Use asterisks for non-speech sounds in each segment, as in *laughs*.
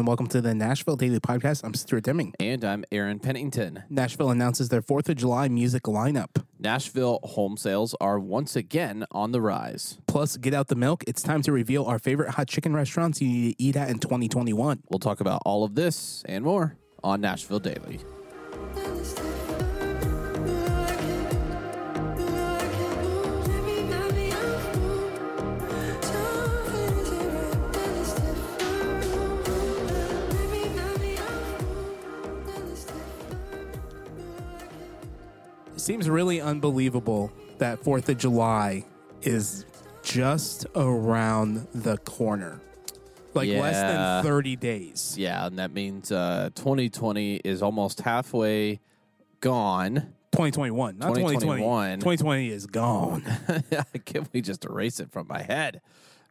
and welcome to the Nashville Daily Podcast. I'm Stuart Deming. And I'm Aaron Pennington. Nashville announces their 4th of July music lineup. Nashville home sales are once again on the rise. Plus, get out the milk. It's time to reveal our favorite hot chicken restaurants you need to eat at in 2021. We'll talk about all of this and more on Nashville Daily. Seems really unbelievable that 4th of July is just around the corner. Like less than 30 days. Yeah, and that means uh, 2020 is almost halfway gone. 2021, not 2020. 2021. 2020 is gone. *laughs* Can we just erase it from my head?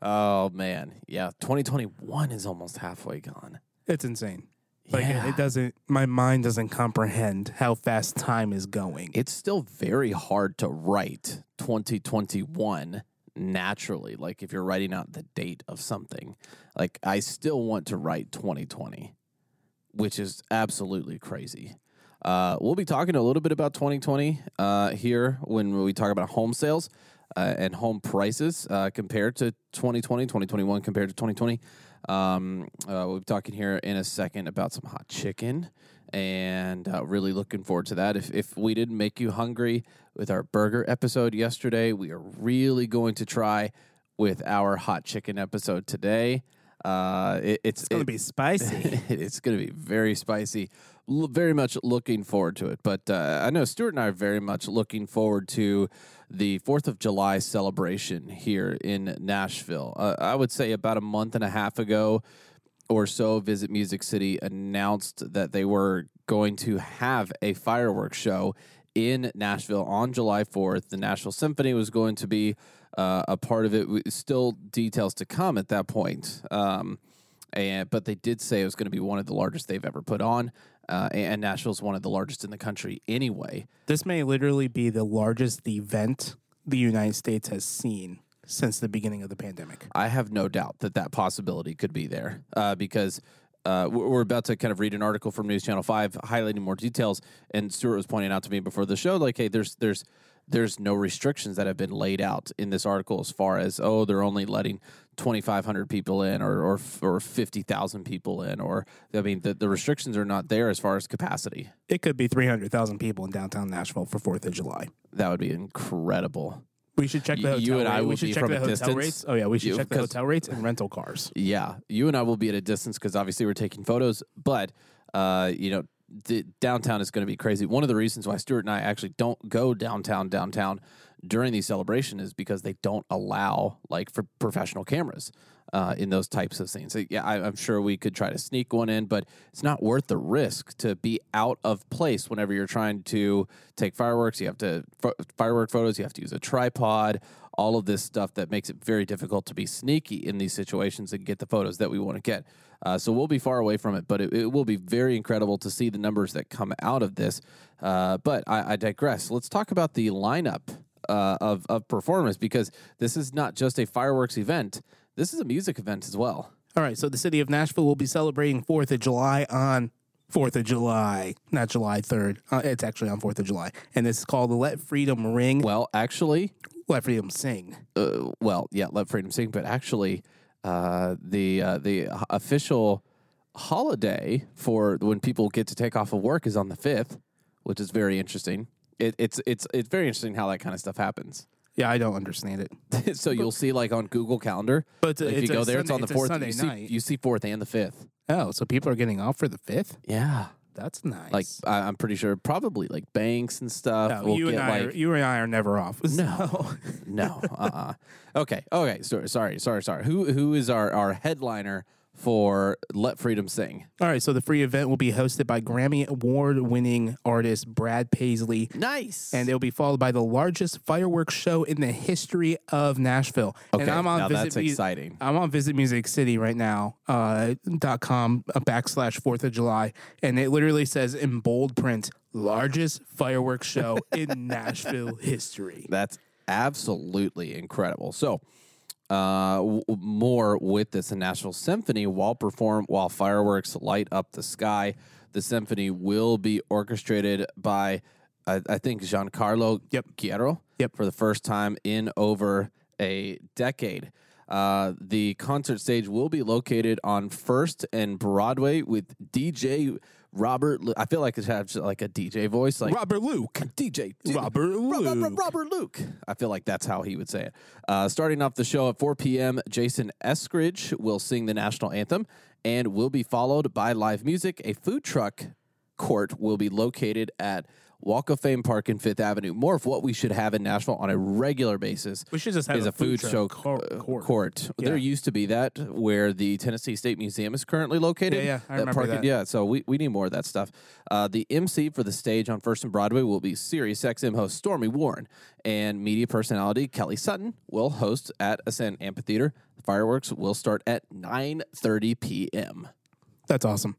Oh, man. Yeah, 2021 is almost halfway gone. It's insane. Like Yeah. it doesn't my mind doesn't comprehend how fast time is going. It's still very hard to write 2021 naturally. Like if you're writing out the date of something, like I still want to write 2020, which is absolutely crazy. Uh, we'll be talking a little bit about 2020 uh, here when we talk about home sales uh, and home prices uh, compared to 2020, 2021 compared to 2020. Um, uh, we'll be talking here in a second about some hot chicken and uh, really looking forward to that. If, if we didn't make you hungry with our burger episode yesterday, we are really going to try with our hot chicken episode today. Uh, it- it's It's going to be *laughs* spicy. it's going to be very spicy. L- very much looking forward to it. But uh, I know Stuart and I are very much looking forward to the 4th of July celebration here in Nashville. Uh, I would say about a month and a half ago or so, Visit Music City announced that they were going to have a fireworks show in Nashville on July 4th. The Nashville Symphony was going to be uh, a part of it. Still details to come at that point. Um, and but they did say it was going to be one of the largest they've ever put on. Uh, and Nashville's one of the largest in the country anyway. this may literally be the largest event the United States has seen since the beginning of the pandemic. I have no doubt that that possibility could be there uh, because uh, we're about to kind of read an article from News Channel Five highlighting more details. And Stuart was pointing out to me before the show, like, hey, there's there's there's no restrictions that have been laid out in this article as far as oh they're only letting 2500 people in or or, or 50,000 people in or I mean the, the restrictions are not there as far as capacity It could be 300,000 people in downtown Nashville for 4th of July. that would be incredible We should check the hotel you and I rate- will we should be check from the a hotel distance. rates. Oh yeah, we should You- check the hotel rates and rental cars. Yeah, you and I will be at a distance because obviously we're taking photos, but uh, you know, the downtown is going to be crazy. One of the reasons why Stuart and I actually don't go downtown downtown during these celebrations is because they don't allow like for professional cameras uh, in those types of scenes. So, yeah, I, I'm sure we could try to sneak one in, but it's not worth the risk to be out of place whenever you're trying to take fireworks. You have to f- firework photos. You have to use a tripod. All of this stuff that makes it very difficult to be sneaky in these situations and get the photos that we want to get. Uh, so we'll be far away from it, but it, it will be very incredible to see the numbers that come out of this. Uh, but I, I digress. Let's talk about the lineup uh, of of performers because this is not just a fireworks event. This is a music event as well. All right, so the city of Nashville will be celebrating 4th of July on 4th of July, not July 3rd. Uh, it's actually on 4th of July. And this is called the Let Freedom Ring, Well, actually, Let Freedom Sing. uh, well, yeah, let freedom sing, but actually, uh, the uh, the official holiday for when people get to take off of work is on the fifth, which is very interesting. It, it's it's it's very interesting how that kind of stuff happens. Yeah, I don't understand it. *laughs* so you'll see like on Google Calendar, But if you go there, it's on the fourth. You see, night. you see fourth and the fifth. Oh, so people are getting off for the 5th? Yeah, That's nice. like I, I'm pretty sure probably like banks and stuff. No, will you, and I like are, you and I are never off. No. *laughs* no. Uh. uh Okay. Okay. Sorry. Sorry. Sorry. Sorry. Who Who is our our headliner for Let Freedom Sing? All right, so the free event will be hosted by Grammy Award winning artist Brad Paisley. Nice. And it'll be followed by the largest fireworks show in the history of Nashville. okay. and I'm on now Visit that's Mu- exciting. I'm on Visit Music City right now, uh, dot com uh, backslash Fourth of July, and it literally says in bold print, largest fireworks show in *laughs* Nashville history. That's absolutely incredible. So, uh, w- more with this. Nashville Symphony will perform while fireworks light up the sky. The symphony will be orchestrated by, I, I think, Giancarlo Yep. Guerrero Yep. for the first time in over a decade. Uh, the concert stage will be located on First and Broadway with DJ Robert. Lu- I feel like it has like a DJ voice, like Robert Luke. DJ Robert Ro- Ro- Ro- Luke. Robert Luke. I feel like that's how he would say it. Uh, starting off the show at 4 p.m., Jason Eskridge will sing the national anthem and will be followed by live music. A food truck court will be located at Walk of Fame Park in Fifth Avenue. More of what we should have in Nashville on a regular basis We should just have is a food, show cor- uh, court. court. Yeah. There used to be that where the Tennessee State Museum is currently located. Yeah, yeah, I remember that. Yeah, so we, we need more of that stuff. Uh, the MC for the stage on First and Broadway will be Sirius XM host Stormy Warren, and media personality Kelly Sutton will host at Ascend Amphitheater. The fireworks will start at 9.30 p.m. That's awesome.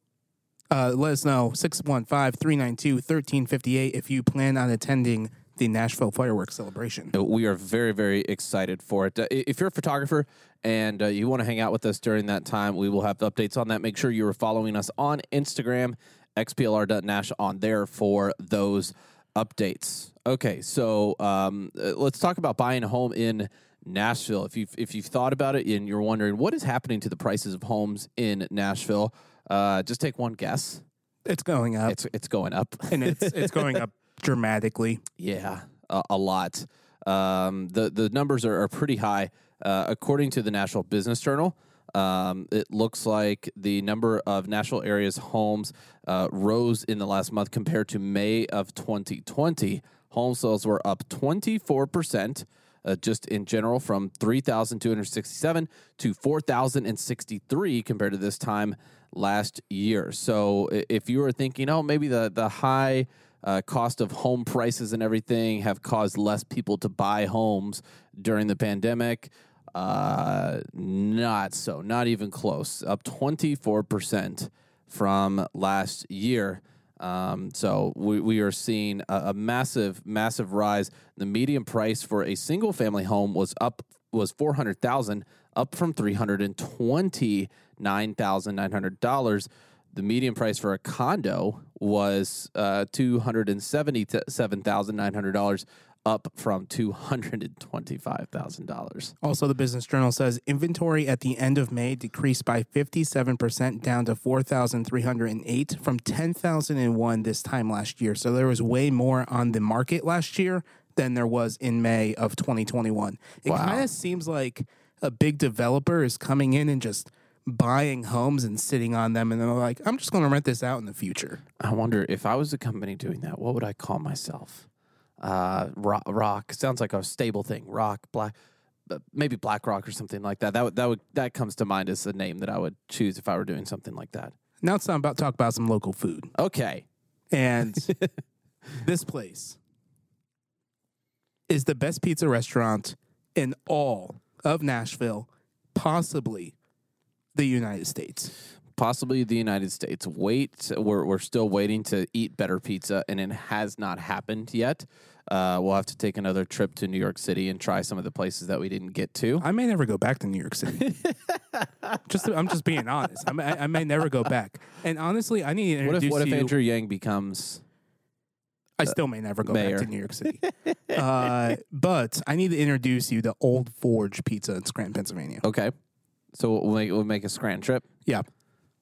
Uh, let us know 615-392-1358 if you plan on attending the Nashville fireworks celebration. We are very, very excited for it. Uh, if you're a photographer and uh, you want to hang out with us during that time, we will have updates on that. Make sure you are following us on Instagram, xplr.nash on there for those updates. Okay, so um, uh, let's talk about buying a home in Nashville. If you've if you've thought about it and you're wondering what is happening to the prices of homes in Nashville, uh, just take one guess. It's going up, It's it's going up. *laughs* and it's it's going up *laughs* dramatically. Yeah, a, a lot. Um, the the numbers are, are pretty high. Uh, according to the Nashville Business Journal, um, it looks like the number of Nashville area's homes uh, rose in the last month compared to May of 2020. Home sales were up 24 percent. Uh, just in general, from 3,267 to 4,063 compared to this time last year. So, if you were thinking, oh, maybe the the high uh, cost of home prices and everything have caused less people to buy homes during the pandemic. Uh, not so, not even close. Up 24% from last year. Um, so we, we are seeing a, a massive, massive rise. The median price for a single family home was up was 400,000 up from $329,900. The median price for a condo was uh, $277,900 up from $225,000. Also, the Business Journal says inventory at the end of May decreased by 57% down to 4,308 from 10,001 this time last year. So there was way more on the market last year than there was in May of 2021. It Wow. kind of seems like a big developer is coming in and just buying homes and sitting on them and they're like, I'm just going to rent this out in the future. I wonder if I was a company doing that, what would I call myself? Uh, rock, rock sounds like a stable thing. Rock, black, uh, maybe Black Rock or something like that. That would that would that comes to mind as a name that I would choose if I were doing something like that. Now it's time about talk about some local food. Okay, And *laughs* this place is the best pizza restaurant in all of Nashville, possibly the United States. possibly the United States. Wait, we're we're still waiting to eat better pizza, and it has not happened yet. Uh, we'll have to take another trip to New York City and try some of the places that we didn't get to. I may never go back to New York City. *laughs* just I'm just being honest. I may, I may never go back. And honestly, I need to What introduce if what if you. Andrew Yang becomes I still may never go mayor. back to New York City. *laughs* uh, but I need to introduce you to Old Forge Pizza in Scranton, Pennsylvania. okay? So we'll make we'll make a Scranton trip. Yeah.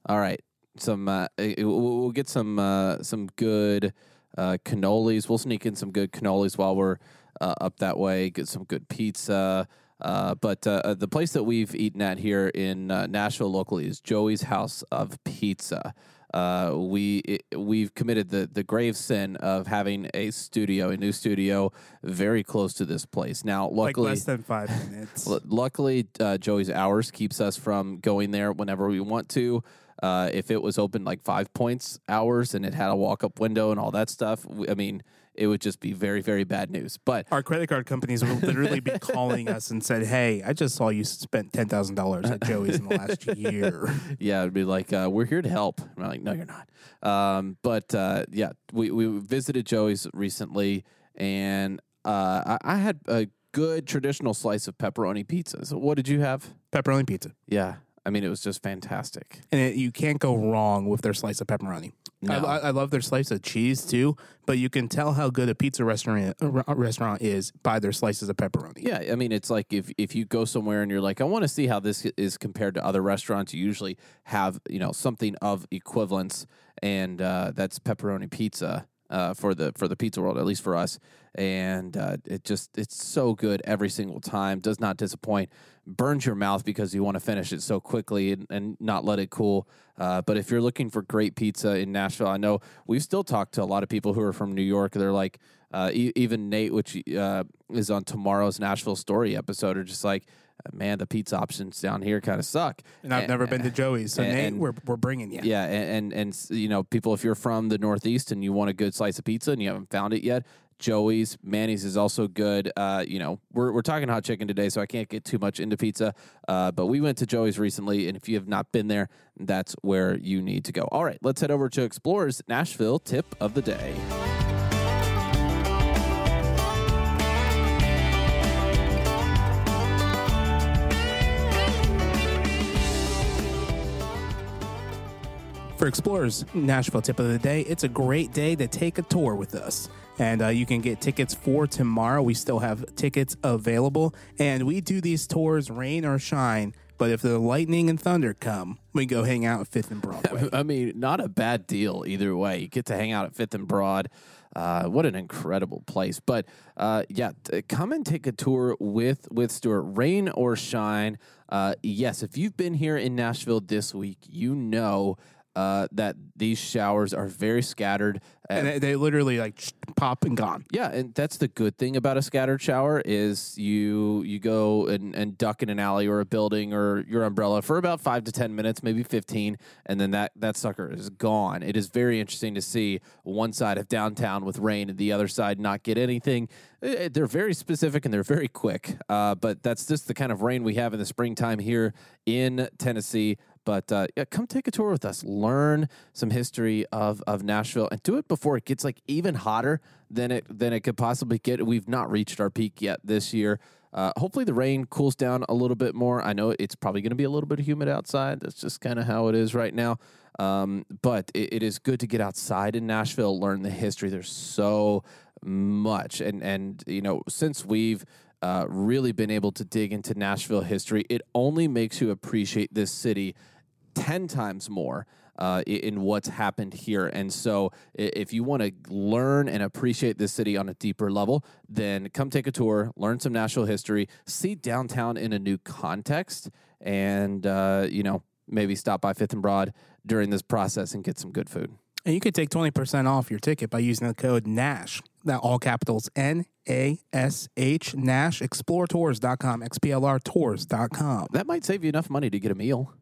All right. Some uh, eh, we'll we'll get some uh, some good uh, cannolis. We'll sneak in some good cannolis while we're uh, up that way. Get some good pizza. Uh, but uh, uh, the place that we've eaten at here in uh, Nashville locally is Joey's House of Pizza. Uh, we it, we've committed the the grave sin of having a studio, a new studio, very close to this place. Now, Like luckily, less than five minutes. *laughs* Luckily, uh, Joey's hours keeps us from going there whenever we want to. Uh, if it was open like five points hours and it had a walk up window and all that stuff, I mean, it would just be very, very bad news. But Our credit card companies will literally be calling us and said, "Hey, I just saw you spent ten thousand dollars at Joey's in the last *laughs* year." yeah, it'd be like, uh, we're here to help. And I'm like, no, you're not. Um, but uh, yeah, we, we visited Joey's recently and uh, I, I had a good traditional slice of pepperoni pizza. So, what did you have? Pepperoni pizza. Yeah, I mean, it was just fantastic. And it, you can't go wrong with their slice of pepperoni. I, No. I, I love their slice of cheese too, but you can tell how good a pizza restaurant a restaurant is by their slices of pepperoni. Yeah, I mean, it's like if if you go somewhere and you're like, I want to see how this is compared to other restaurants. You usually have you know something of equivalence, and uh, that's pepperoni pizza uh, for the for the pizza world, at least for us. And uh, it just it's so good every single time. Does not disappoint. Burns your mouth because you want to finish it so quickly and, and not let it cool. Uh, but if you're looking for great pizza in Nashville, I know we've still talked to a lot of people who are from New York. They're like, uh, e- even Nate, which uh, is on tomorrow's Nashville Story episode, are just like, uh, man, the pizza options down here kind of suck. And I've never been to Joey's, so and- Nate, and- we're, we're bringing you. Yeah, and, and and you know, people, if you're from the Northeast and you want a good slice of pizza and you haven't found it yet, Joey's, Manny's is also good. Uh, you know, we're we're talking hot chicken today, so I can't get too much into pizza. Uh, but we went to Joey's recently, and if you have not been there, that's where you need to go. All right, let's head over to Explorers Nashville tip of the day. For Explorers Nashville tip of the day, it's a great day to take a tour with us. And uh, you can get tickets for tomorrow. We still have tickets available. And we do these tours rain or shine. But if the lightning and thunder come, we go hang out at Fifth and Broadway. *laughs* I mean, not a bad deal either way. You get to hang out at Fifth and Broad. Uh, what an incredible place! But uh, yeah, t- come and take a tour with with Stuart. Rain or shine. Uh, yes, if you've been here in Nashville this week, you know uh, that these showers are very scattered. Uh, and they, they literally like pop and gone. yeah, and that's the good thing about a scattered shower is you you go and, and duck in an alley or a building or your umbrella for about five to ten minutes, maybe fifteen, and then that that sucker is gone. It is very interesting to see one side of downtown with rain and the other side not get anything. They're very specific and they're very quick, uh, but that's just the kind of rain we have in the springtime here in Tennessee. But uh, yeah, come take a tour with us. Learn some history of, of Nashville and do it before it gets like even hotter than it than it could possibly get. We've not reached our peak yet this year. Uh, hopefully the rain cools down a little bit more. I know it's probably going to be a little bit humid outside. That's just kind of how it is right now. Um, but it, it is good to get outside in Nashville, learn the history. There's so much, and and you know since we've uh, really been able to dig into Nashville history, it only makes you appreciate this city 10 times more uh, in what's happened here. And so, if you want to learn and appreciate this city on a deeper level, then come take a tour, learn some Nashville history, see downtown in a new context, and, uh, you know, maybe stop by Fifth and Broad during this process and get some good food. And you can take 20% off your ticket by using the code NASH. That all capitals N A S H, NASH, exploretours.com, XPLRtours.com. That might save you enough money to get a meal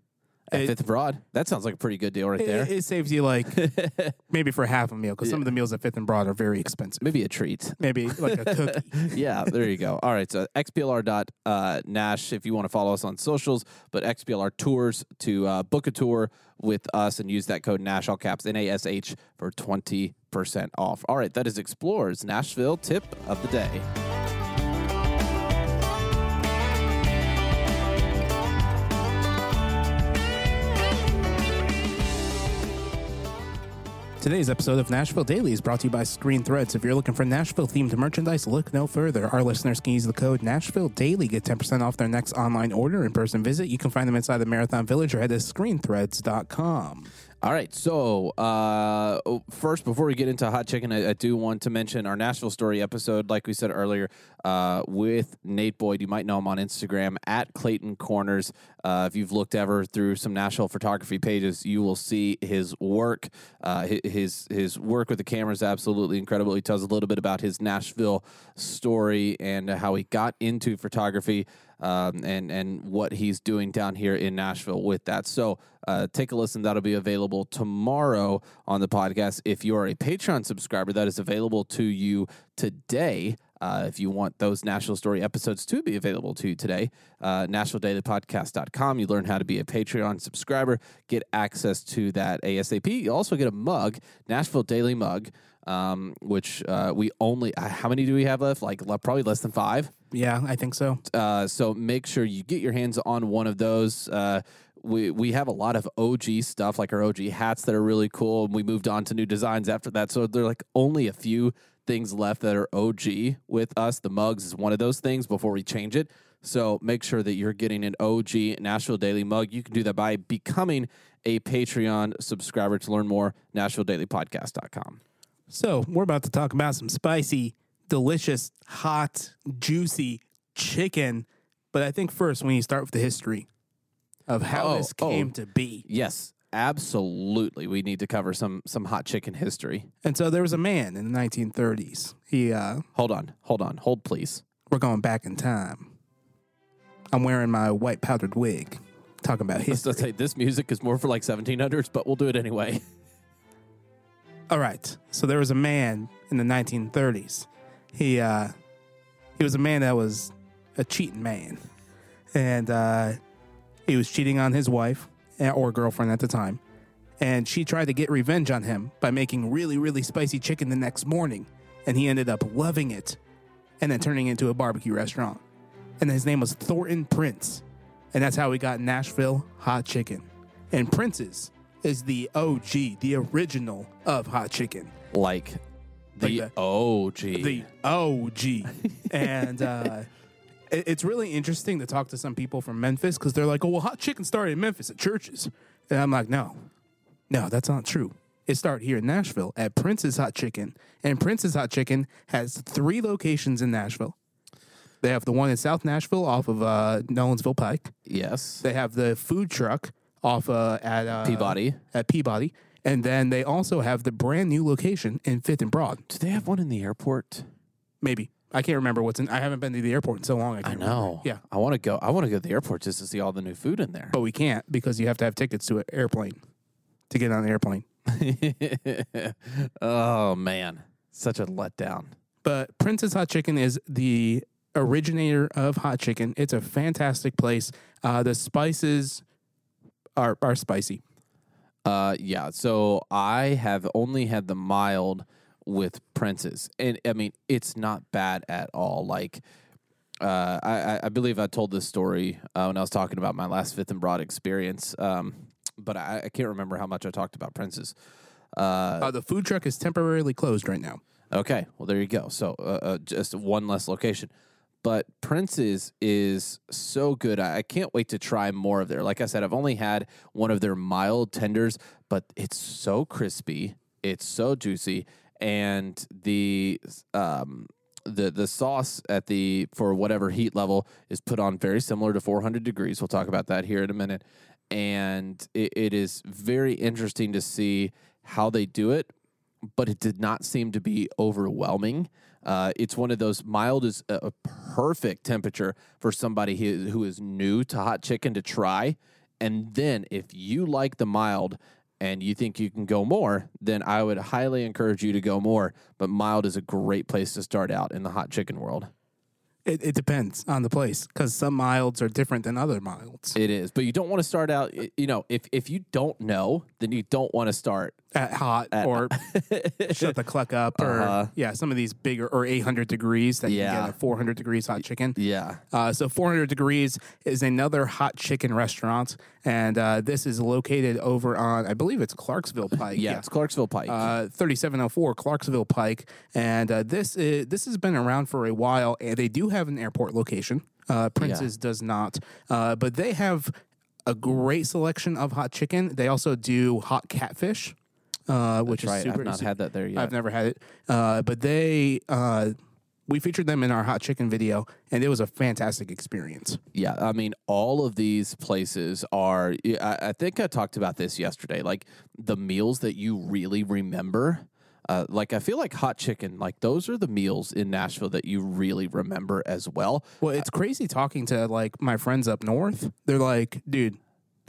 at It- Fifth and Broad. That sounds like a pretty good deal right there. It, it saves you like *laughs* maybe for half a meal because some of the meals at Fifth and Broad are very expensive. maybe a treat. Maybe like a *laughs* cookie. yeah, there you go. All right, so xplr dot uh, nash if you want to follow us on socials, but xplr tours to uh, book a tour with us and use that code Nash all caps N A S H for twenty percent off. All right, that is Explorers Nashville tip of the day. Today's episode of Nashville Daily is brought to you by Screen Threads. If you're looking for Nashville themed merchandise, look no further. Our listeners can use the code Nashville Daily, get 10% off their next online order in person visit. You can find them inside the Marathon Village or head to screenthreads.com. All right. So, uh, oh, first, before we get into hot chicken, I, I do want to mention our Nashville story episode, like we said earlier, uh, with Nate Boyd. You might know him on Instagram at Clayton Corners. Uh, if you've looked ever through some Nashville photography pages, you will see his work. Uh, his his work with the camera is absolutely incredible. He tells a little bit about his Nashville story and how he got into photography um, and and what he's doing down here in Nashville with that. So uh, take a listen. That'll be available tomorrow on the podcast. If you are a Patreon subscriber, that is available to you today. Uh, if you want those Nashville Story episodes to be available to you today, uh, NashvilleDailyPodcast.com. You learn how to be a Patreon subscriber, get access to that ASAP. You also get a mug, Nashville Daily mug. Um, which uh, we only uh, how many do we have left? Like le- probably less than five. Yeah, I think so. Uh, so make sure you get your hands on one of those. Uh, we we have a lot of OG stuff, like our OG hats that are really cool, and we moved on to new designs after that. So they're like only a few things left that are OG with us. The mugs is one of those things before we change it. So make sure that you're getting an OG Nashville Daily mug. You can do that by becoming a Patreon subscriber to learn more. NashvilleDailyPodcast.com. So we're about to talk about some spicy, delicious, hot, juicy chicken. But I think first we need to start with the history of how Oh, this oh. came to be. Yes, absolutely. We need to cover some some hot chicken history. And so there was a man in the 1930s. He, uh, Hold on, hold on, hold please. we're going back in time. I'm wearing my white powdered wig, talking about Let's history. say this music is more for like 1700s, but we'll do it anyway. *laughs* All right. So there was a man in the 1930s. He uh he was a man that was a cheating man. And uh he was cheating on his wife eh, or girlfriend at the time. And she tried to get revenge on him by making really really spicy chicken the next morning, and he ended up loving it and then turning it into a barbecue restaurant. And his name was Thornton Prince. And that's how we got Nashville hot chicken. And Prince's is the OG, the original of hot chicken. Like the Like OG. The OG. *laughs* and uh, it- it's really interesting to talk to some people from Memphis because they're like, oh, well, hot chicken started in Memphis at churches. And I'm like, no, no, that's not true. It started here in Nashville at Prince's Hot Chicken. And Prince's Hot Chicken has three locations in Nashville. They have the one in South Nashville off of uh, Nolensville Pike. yes. They have the food truck off uh, at uh, Peabody. At Peabody. And then they also have the brand new location in Fifth and Broad. Do they have one in the airport? Maybe. I can't remember what's in. I haven't been to the airport in so long. I, I know. remember. Yeah. I want to go. I want to go to the airport just to see all the new food in there. But we can't because you have to have tickets to an airplane to get on the airplane. *laughs* oh man, such a letdown. But Prince's Hot Chicken is the originator of hot chicken. It's a fantastic place. Uh, the spices are are spicy. Uh, yeah. So I have only had the mild with Prince's, and I mean it's not bad at all. Like, uh, I, I- believe I told this story uh, when I was talking about my last Fifth and Broad experience. Um, but I, I can't remember how much I talked about Prince's. Uh, Uh, the food truck is temporarily closed right now. Okay, well there you go. So uh, uh, just one less location, but Prince's is so good. I, I can't wait to try more of there. Like I said, I've only had one of their mild tenders, but it's so crispy, it's so juicy, and the um the the sauce at the for whatever heat level is put on very similar to 400 degrees. We'll talk about that here in a minute, and it, it is very interesting to see how they do it but it did not seem to be overwhelming. Uh, it's one of those mild is a, a perfect temperature for somebody who, who is new to hot chicken to try. And then if you like the mild and you think you can go more, then I would highly encourage you to go more. But mild is a great place to start out in the hot chicken world. It, it depends on the place because some milds are different than other milds. It is, but you don't want to start out. You know, if if you don't know, then you don't want to start. At hot or *laughs* shut the cluck up or Uh-huh. yeah, some of these bigger or 800 degrees that you Yeah. get at 400 degrees hot chicken. Yeah, Uh, so 400 degrees is another hot chicken restaurant, and uh, this is located over on I believe it's Clarksville *laughs* Pike. yeah, it's Clarksville Pike. Uh, 3704 Clarksville Pike, and uh, this is, this has been around for a while, and they do have an airport location. Uh, Prince's does not, uh, but they have a great selection of hot chicken. They also do hot catfish, uh, which That's right. is super. I've not had that there yet. I've never had it, uh, but they uh, we featured them in our hot chicken video, and it was a fantastic experience. Yeah, I mean, all of these places are. I, I think I talked about this yesterday. Like the meals that you really remember. Uh, like I feel like hot chicken. Like those are the meals in Nashville that you really remember as well. Well, it's crazy talking to like my friends up north. They're like, dude,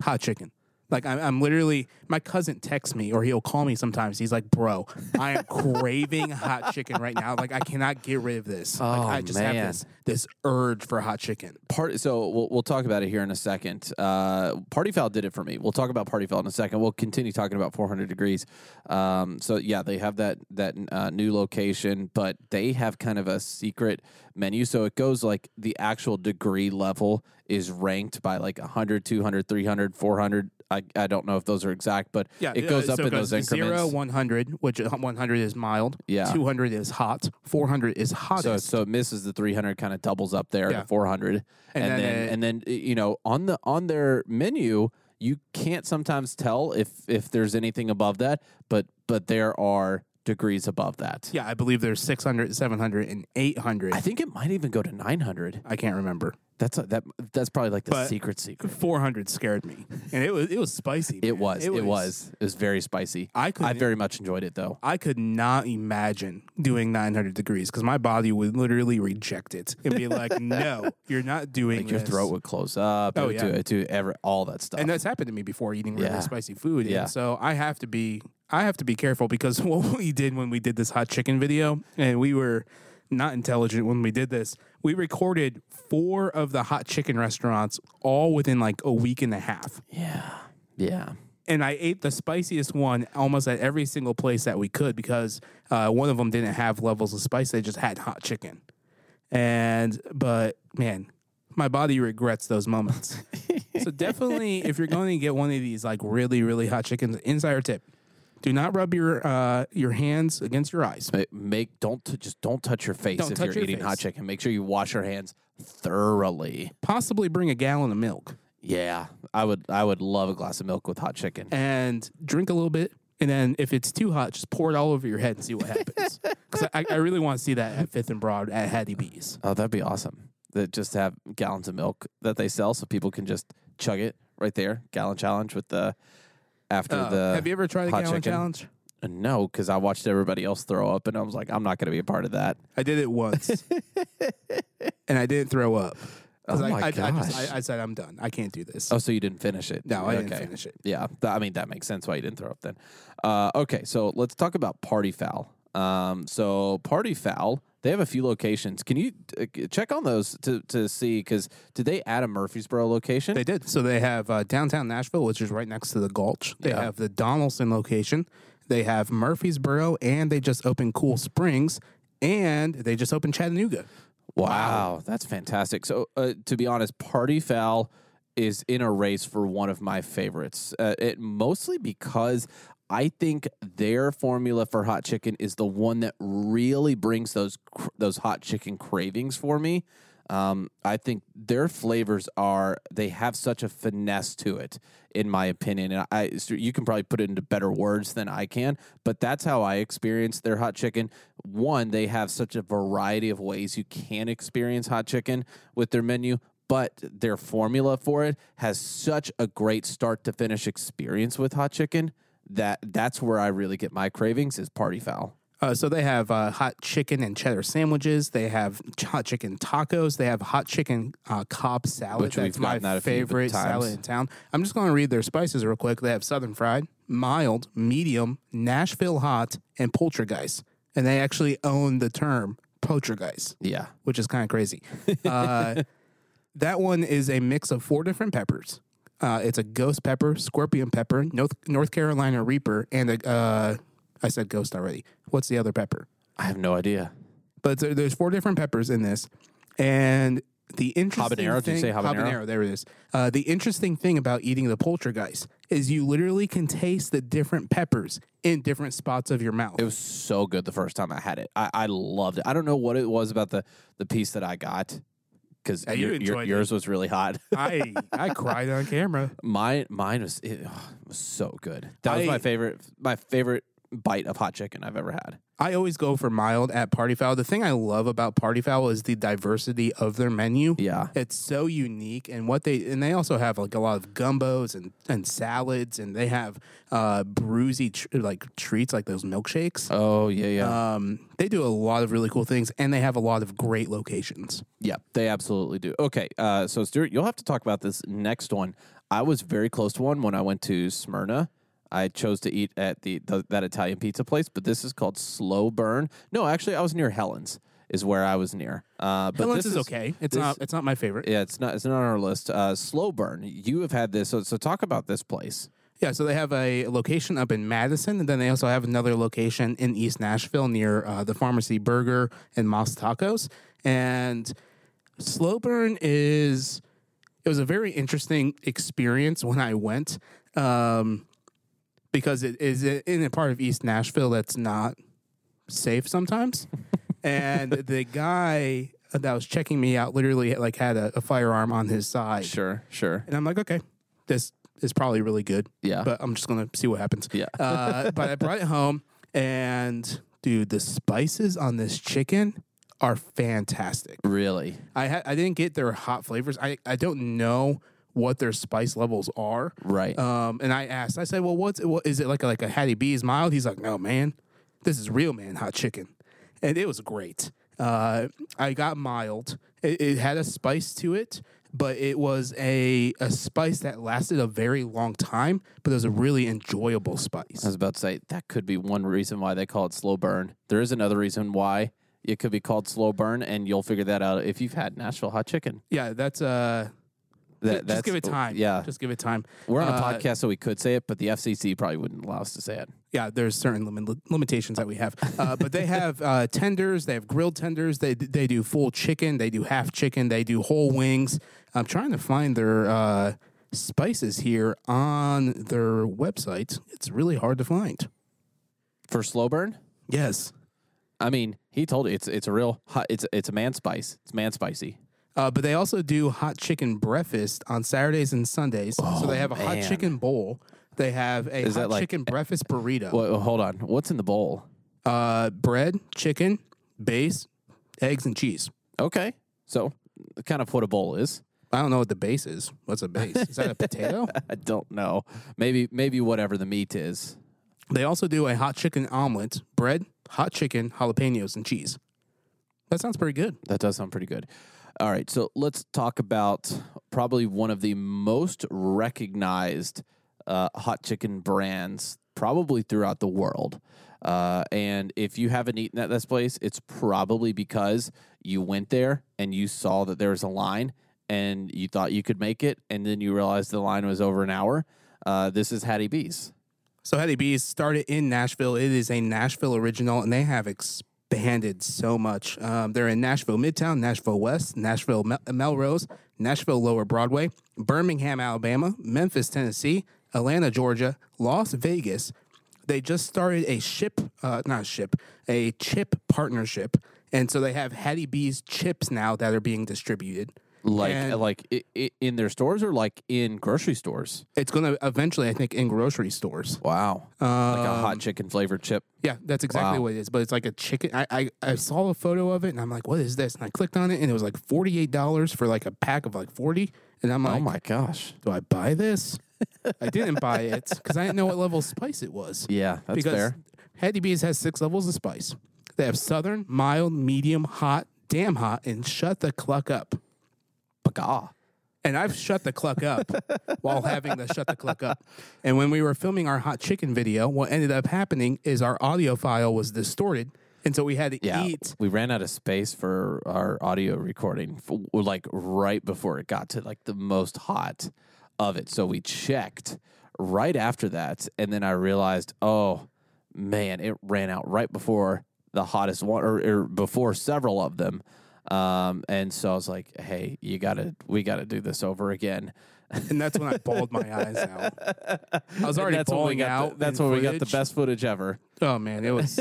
hot chicken. Like I'm, I'm literally my cousin texts me or he'll call me sometimes. He's like, "Bro, I am craving hot chicken right now. Like I cannot get rid of this. like Oh, I just man. have this this urge for hot chicken." Part so we'll we'll talk about it here in a second. Uh, Party Foul did it for me. We'll talk about Party Foul in a second. We'll continue talking about 400 degrees. Um, so yeah, they have that that uh, new location, but they have kind of a secret menu. So it goes like the actual degree level is ranked by like 100, 200, 300, 400. I, I don't know if those are exact, but Yeah, it goes uh, up so in goes those increments. Zero, 100, which 100 is mild. Yeah. 200 is hot. 400 is hottest. so so it misses the 300, kind of doubles up there Yeah. to 400, and, And then, then it- and then uh, you know on the on their menu you can't sometimes tell if if there's anything above that, but but there are degrees above that. yeah, I believe there's 600, 700, and 800. I think it might even go to 900. I can't remember. That's a, that that's probably like the But- secret secret. 400 scared me, and it was it was spicy. It man. was, it was it was very spicy. I could I very much enjoyed it though. I could not imagine doing 900 degrees because my body would literally reject it and be like, *laughs* "No, you're not doing Like your this." throat would close up. Oh, it would yeah. do, do every, all that stuff. and that's happened to me before eating really Yeah. spicy food. Yeah. And so I have to be I have to be careful because *laughs* what we did when we did this hot chicken video, and we were not intelligent when we did this. We recorded four of the hot chicken restaurants all within like a week and a half. yeah, yeah. and I ate the spiciest one almost at every single place that we could because uh, one of them didn't have levels of spice; they just had hot chicken. And but man, my body regrets those moments. *laughs* so definitely, if you're going to get one of these like really really hot chickens, insider tip: do not rub your uh, your hands against your eyes. Ma- Make don't t- just don't touch your face Don't if touch you're your eating hot chicken. Make sure you wash your hands thoroughly. Possibly bring a gallon of milk Yeah, I would I would love a glass of milk with hot chicken. and drink a little bit. And then, if it's too hot, just pour it all over your head and see what happens. *laughs* Because I, I really want to see that at Fifth and Broad at Hattie B's. Oh, that'd be awesome. That just have gallons of milk that they sell so people can just chug it right there. Gallon challenge with the after Uh, the have you ever tried the hot gallon chicken. challenge? Uh, No, because I watched everybody else throw up, and I was like, I'm not going to be a part of that. I did it once, *laughs* and I didn't throw up. 'Cause Oh I, my I, I, just, gosh. I, I said I'm done. I can't do this. Oh, so you didn't finish it? no, I didn't finish it. Yeah, th- I mean that makes sense why you didn't throw up then. Uh, okay, so let's talk about Party Foul. Um, so Party Foul, they have a few locations. Can you uh, check on those to to see? Because did they add a Murfreesboro location? They did. So they have uh, downtown Nashville, which is right next to the Gulch. They Yeah. have the Donaldson location. They have Murfreesboro, and they just opened Cool Springs, and they just opened Chattanooga. Wow, that's fantastic. So, uh, to be honest, Party Foul is in a race for one of my favorites. Uh, it mostly because I think their formula for hot chicken is the one that really brings those those hot chicken cravings for me. Um, I think their flavors are they have such a finesse to it, in my opinion. And I, you can probably put it into better words than I can, but that's how I experience their hot chicken. One, they have such a variety of ways you can experience hot chicken with their menu, but their formula for it has such a great start to finish experience with hot chicken that that's where I really get my cravings is party foul. Uh, so they have uh, hot chicken and cheddar sandwiches. They have hot chicken tacos. They have hot chicken uh, Cobb salad. Which That's my that favorite salad in town. I'm just going to read their spices real quick. They have Southern fried, mild, medium, Nashville hot, and poltergeist. And they actually own the term poltergeist, Yeah. which is kind of crazy. Uh, *laughs* that one is a mix of four different peppers. Uh, it's a ghost pepper, scorpion pepper, North North Carolina Reaper, and a. Uh, I said ghost already. What's the other pepper? I have no idea. But there- there's four different peppers in this, and the interesting Habanero? Did thing, you say habanero? There it is. Uh, the interesting thing about eating the poltergeist is you literally can taste the different peppers in different spots of your mouth. It was so good the first time I had it. I, I loved it. I don't know what it was about the, the piece that I got because Yeah, you it. yours was really hot. *laughs* I I cried on camera. mine mine was it, oh, it was so good. That was my favorite my favorite bite of hot chicken I've ever had. I always go for mild at Party Foul. The thing I love about Party Foul is the diversity of their menu. Yeah. It's so unique, and what they and they also have like a lot of gumbos and, and salads, and they have uh, bruisey tr- like treats like those milkshakes. Oh yeah yeah Um, they do a lot of really cool things, and they have a lot of great locations. yeah. They absolutely do. Okay, uh, so Stuart, you'll have to talk about this next one. I was very close to one when I went to Smyrna. I chose to eat at the, the that Italian pizza place, but this is called Slow Burn. No, actually, I was near Helen's. Is where I was near. Uh, but Helen's this is, okay. It's this- not. It's not my favorite. Yeah, it's not. It's not on our list. Uh, Slow Burn. You have had this. So, so talk about this place. Yeah, so they have a location up in Madison, and then they also have another location in East Nashville near uh, the Pharmacy Burger and Mas Tacos. And Slow Burn is it was a very interesting experience when I went um, because it is in a part of East Nashville that's not safe sometimes. *laughs* and the guy that was checking me out literally like had a, a firearm on his side, Sure, sure. and I'm like, okay, this is probably really good Yeah. but I'm just gonna see what happens. Yeah. Uh, but I brought it home, and dude, the spices on this chicken are fantastic. really. I ha- I didn't get their hot flavors. I I don't know what their spice levels are. Right. Um, and I asked, I said, well, what's what is it like? A, like a Hattie B's mild? He's like, no, man, this is real man hot chicken, and it was great. Uh, I got mild. It, it had a spice to it, but it was a a spice that lasted a very long time. But it was a really enjoyable spice. I was about to say that could be one reason why they call it slow burn. There is another reason why it could be called slow burn, and you'll figure that out if you've had Nashville hot chicken. Yeah, that's uh, That, just give it time. Yeah, just give it time. we're on a Uh, podcast, so we could say it, but the FCC probably wouldn't allow us to say it. yeah, there's certain limit, limitations that we have, uh, *laughs* but they have uh, tenders. They have grilled tenders. They they do full chicken. They do half chicken. They do whole wings. I'm trying to find their uh, spices here on their website. It's really hard to find. For slow burn, Yes, I mean, he told you it's it's a real hot. It's it's a man spice. It's man spicy. Uh, but they also do hot chicken breakfast on Saturdays and Sundays. so they have a hot chicken bowl. They have a Is hot like- chicken breakfast burrito. Well, hold on. What's in the bowl? Uh, bread, chicken, base, eggs, and cheese. Okay, so kind of what a bowl is. I don't know what the base is. What's a base? Is that a potato? *laughs* I don't know. Maybe maybe whatever the meat is. They also do a hot chicken omelet, bread, hot chicken, jalapenos, and cheese. That sounds pretty good. That does sound pretty good. All right, so let's talk about probably one of the most recognized uh, hot chicken brands, probably throughout the world. Uh, and if you haven't eaten at this place, it's probably because you went there and you saw that there was a line and you thought you could make it, and then you realized the line was over an hour. Uh, this is Hattie B's. So Hattie B's started in Nashville. It is a Nashville original, and they have expanded so much. Um, they're in Nashville Midtown, Nashville West, Nashville Mel- Melrose, Nashville Lower Broadway, Birmingham, Alabama, Memphis, Tennessee, Atlanta, Georgia, Las Vegas. They just started a ship, uh, not ship, a chip partnership, and so they have Hattie B's chips now that are being distributed. Like And- like i- i- in their stores or like in grocery stores. It's going to eventually, I think, in grocery stores. Wow, like a hot um, chicken flavored chip. Yeah, that's exactly Wow. what it is. But it's like a chicken. I, I I saw a photo of it and I'm like, what is this? And I clicked on it and it was like forty eight dollars for like a pack of like forty. And I'm oh like, oh my gosh. do I buy this? I didn't buy it because I didn't know what level of spice it was. Yeah, that's because fair. Hattie B's has six levels of spice. They have southern, mild, medium, hot, damn hot, and shut the cluck up. Baga. And I've shut the cluck up *laughs* while having the shut the cluck up. And when we were filming our hot chicken video, what ended up happening is our audio file was distorted. And so we had to Yeah, eat. we ran out of space for our audio recording, like right before it got to like the most hot of it. So we checked right after that, and then I realized, oh man, it ran out right before the hottest one, or, or before several of them. Um, and so I was like, hey, you gotta, we gotta do this over again. *laughs* And that's when I bawled my eyes out. I was already that's bawling out. The, that's when we got the best footage ever. Oh man, it was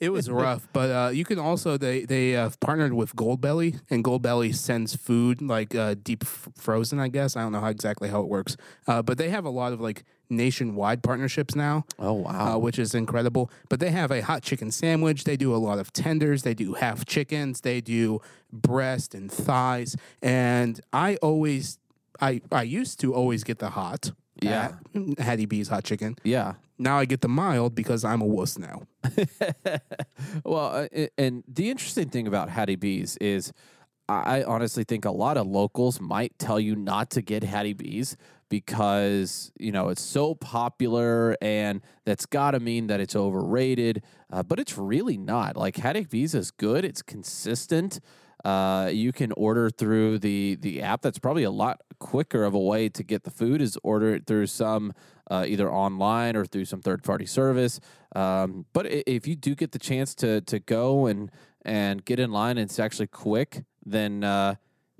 it was *laughs* rough. But uh, you can also they they uh, partnered with Goldbelly, and Goldbelly sends food like uh, deep f- frozen. I guess I don't know how exactly how it works, uh, but they have a lot of like nationwide partnerships now. Oh wow. uh, which is incredible. But they have a hot chicken sandwich. They do a lot of tenders. They do half chickens. They do breast and thighs. And I always, I I used to always get the hot. Yeah. at Hattie B's hot chicken. yeah. Now I get the mild because I'm a wuss now. *laughs* well, uh, and the interesting thing about Hattie B's is I I honestly think a lot of locals might tell you not to get Hattie B's because you know it's so popular and that's got to mean that it's overrated uh, but it's really not. Like Hattie B's is good it's consistent uh, you can order through the the app. That's probably a lot quicker of a way to get the food is order it through some uh, either online or through some third party service um, but if you do get the chance to to go and and get in line and it's actually quick then uh,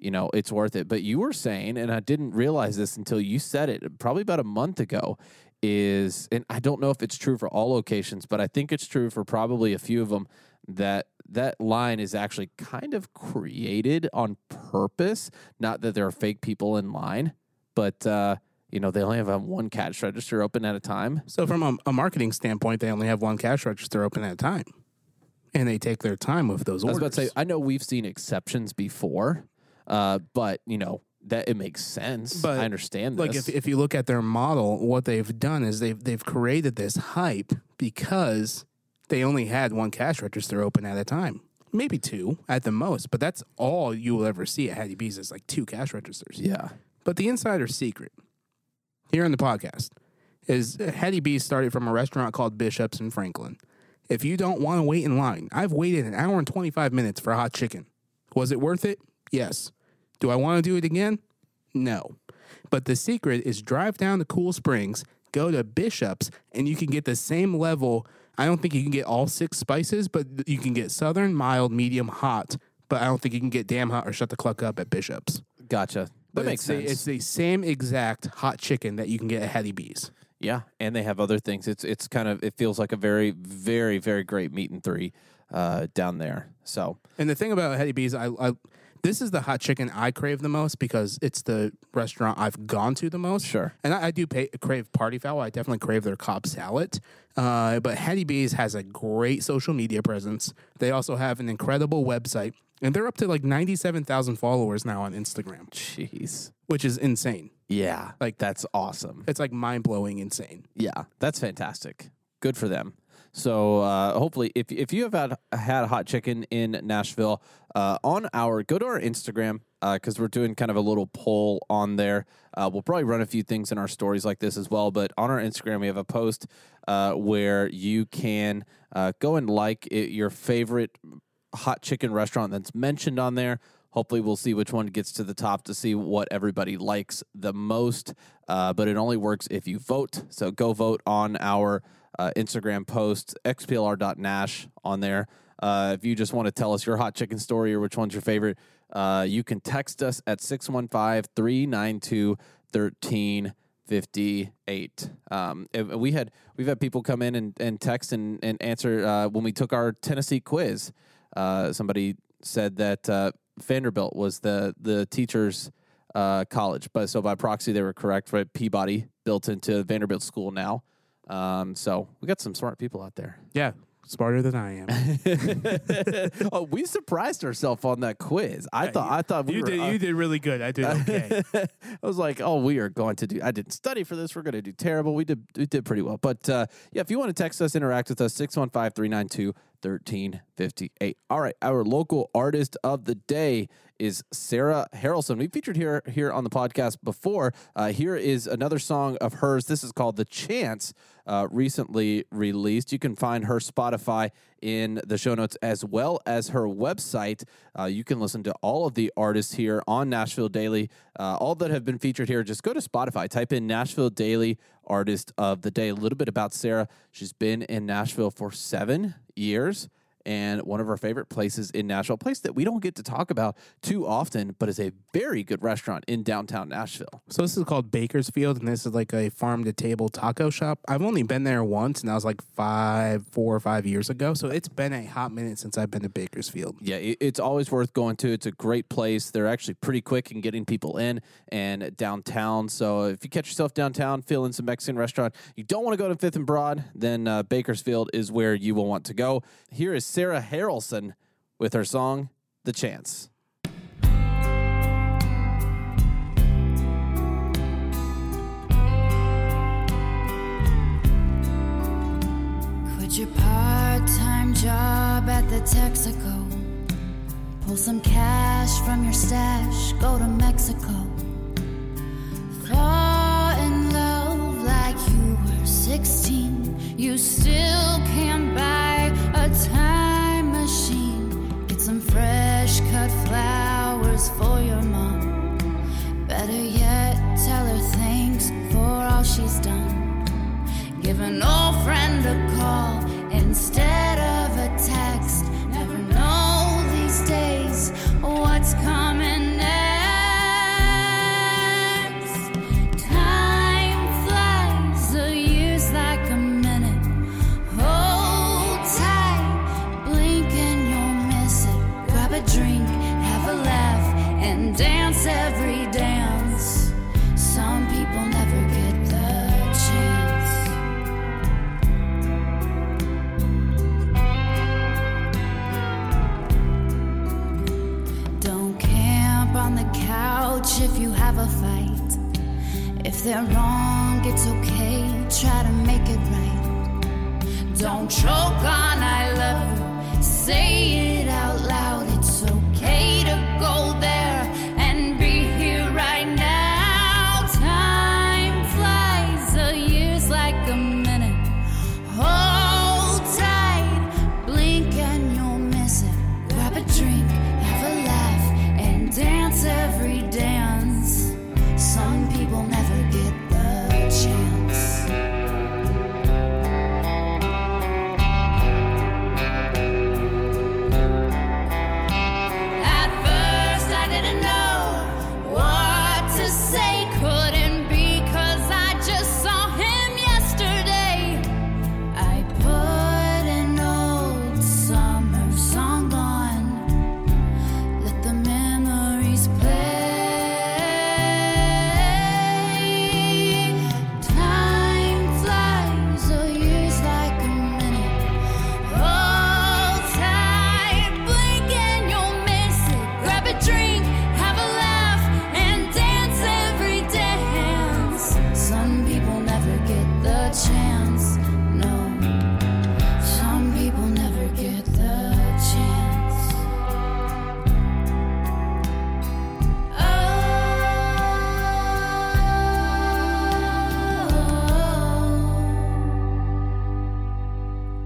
you know, it's worth it. But you were saying, and I didn't realize this until you said it, probably about a month ago, is, and I don't know if it's true for all locations, but I think it's true for probably a few of them that that line is actually kind of created on purpose. Not that there are fake people in line, but uh, you know they only have um, one cash register open at a time. So from a, a marketing standpoint, they only have one cash register open at a time, and they take their time with those I was orders. about to say, I know we've seen exceptions before, uh, but you know that it makes sense. But, I understand like this. if, if you look at their model, what they've done is they've they've created this hype because they only had one cash register open at a time, maybe two at the most. But that's all you will ever see at Hattie B's is like two cash registers. yeah, But the insider secret here on the podcast is Hattie B started from a restaurant called Bishop's in Franklin. If you don't want to wait in line, I've waited an hour and 25 minutes for hot chicken. Was it worth it? Yes. Do I want to do it again? No. But the secret is drive down to Cool Springs, go to Bishop's, and you can get the same level. I don't think you can get all six spices, but you can get southern, mild, medium, hot. But I don't think you can get damn hot or shut the cluck up at Bishop's. gotcha. That But makes it's the, sense. it's the same exact hot chicken that you can get at Hattie B's. Yeah, and they have other things. It's it's kind of it feels like a very very very great meat and three uh, down there. So And the thing about Hattie B's, I, I this is the hot chicken I crave the most because it's the restaurant I've gone to the most. Sure. And I, I do pay, crave party fowl. I definitely crave their Cobb salad. Uh, but Hattie B's has a great social media presence. They also have an incredible website, and they're up to like ninety-seven thousand followers now on Instagram, jeez, which is insane. yeah, Like- that's awesome. It's like mind blowing insane. Yeah, that's fantastic. Good for them. So uh, hopefully, if if you have had had hot chicken in Nashville, uh, on our go to our Instagram because we're doing kind of a little poll on there. Uh, we'll probably run a few things in our stories like this as well. But on our Instagram, we have a post uh, where you can uh, go and like it, your favorite hot chicken restaurant that's mentioned on there. Hopefully, we'll see which one gets to the top to see what everybody likes the most. Uh, but it only works if you vote. So go vote on our uh, Instagram post, xplr.nash on there. Uh, if you just want to tell us your hot chicken story or which one's your favorite, uh, you can text us at 615 392 1358. Um, we had we've had people come in and, and text and, and answer uh, when we took our Tennessee quiz. Uh, somebody said that uh, Vanderbilt was the the teachers' uh, college, but so by proxy they were correct. Right, Peabody built into Vanderbilt School now. Um, so we got some smart people out there. Yeah, smarter than I am. *laughs* oh, we surprised ourselves on that quiz. I thought I thought we you were, did. uh, you did really good. I did *laughs* okay. I was like, oh, we are going to do. I didn't study for this. We're going to do terrible. We did. We did pretty well. But uh, yeah, if you want to text us, interact with us, 615 392 1358. All right. Our local artist of the day is Sarah Harrelson. We featured here here on the podcast before. Uh, here is another song of hers. This is called The Chance, uh, recently released. You can find her Spotify in the show notes as well as her website. Uh, you can listen to all of the artists here on Nashville Daily. Uh, all that have been featured here, just go to Spotify, type in Nashville Daily Artist of the Day. A little bit about Sarah. She's been in Nashville for seven years and one of our favorite places in Nashville, a place that we don't get to talk about too often, but is a very good restaurant in downtown Nashville. So this is called Bakersfield, and this is like a farm to table taco shop. I've only been there once, and that was like five, four or five years ago. So it's been a hot minute since I've been to Bakersfield. Yeah, it's always worth going to. It's a great place. They're actually pretty quick in getting people in and downtown. So if you catch yourself downtown, feeling some Mexican restaurant, you don't want to go to Fifth and Broad, then uh, Bakersfield is where you will want to go. Here is Sarah Harrelson with her song "The Chance." Quit your part-time job at the Texaco. Pull some cash from your stash, go to Mexico. Throw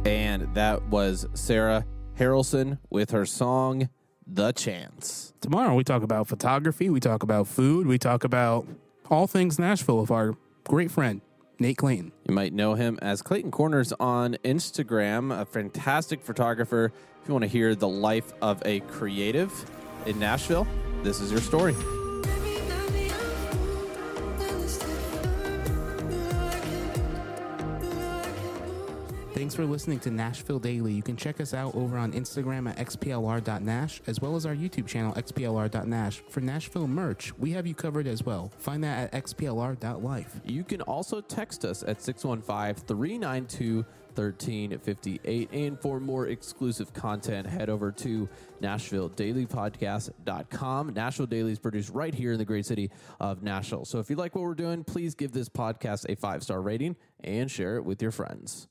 And that was Sarah Harrelson with her song The Chance. Tomorrow we talk about photography, we talk about food, we talk about all things Nashville with our great friend Nate Clayton. You might know him as Clayton Corners on Instagram, a fantastic photographer. If you want to hear the life of a creative in Nashville, this is your story. Thanks for listening to Nashville Daily. You can check us out over on Instagram at xplr.nash as well as our YouTube channel xplr.nash. For Nashville merch, we have you covered as well. Find that at xplr.life. You can also text us at 615 392 1358. And for more exclusive content, head over to NashvilleDailyPodcast.com. Nashville Daily is produced right here in the great city of Nashville. So if you like what we're doing, please give this podcast a five star rating and share it with your friends.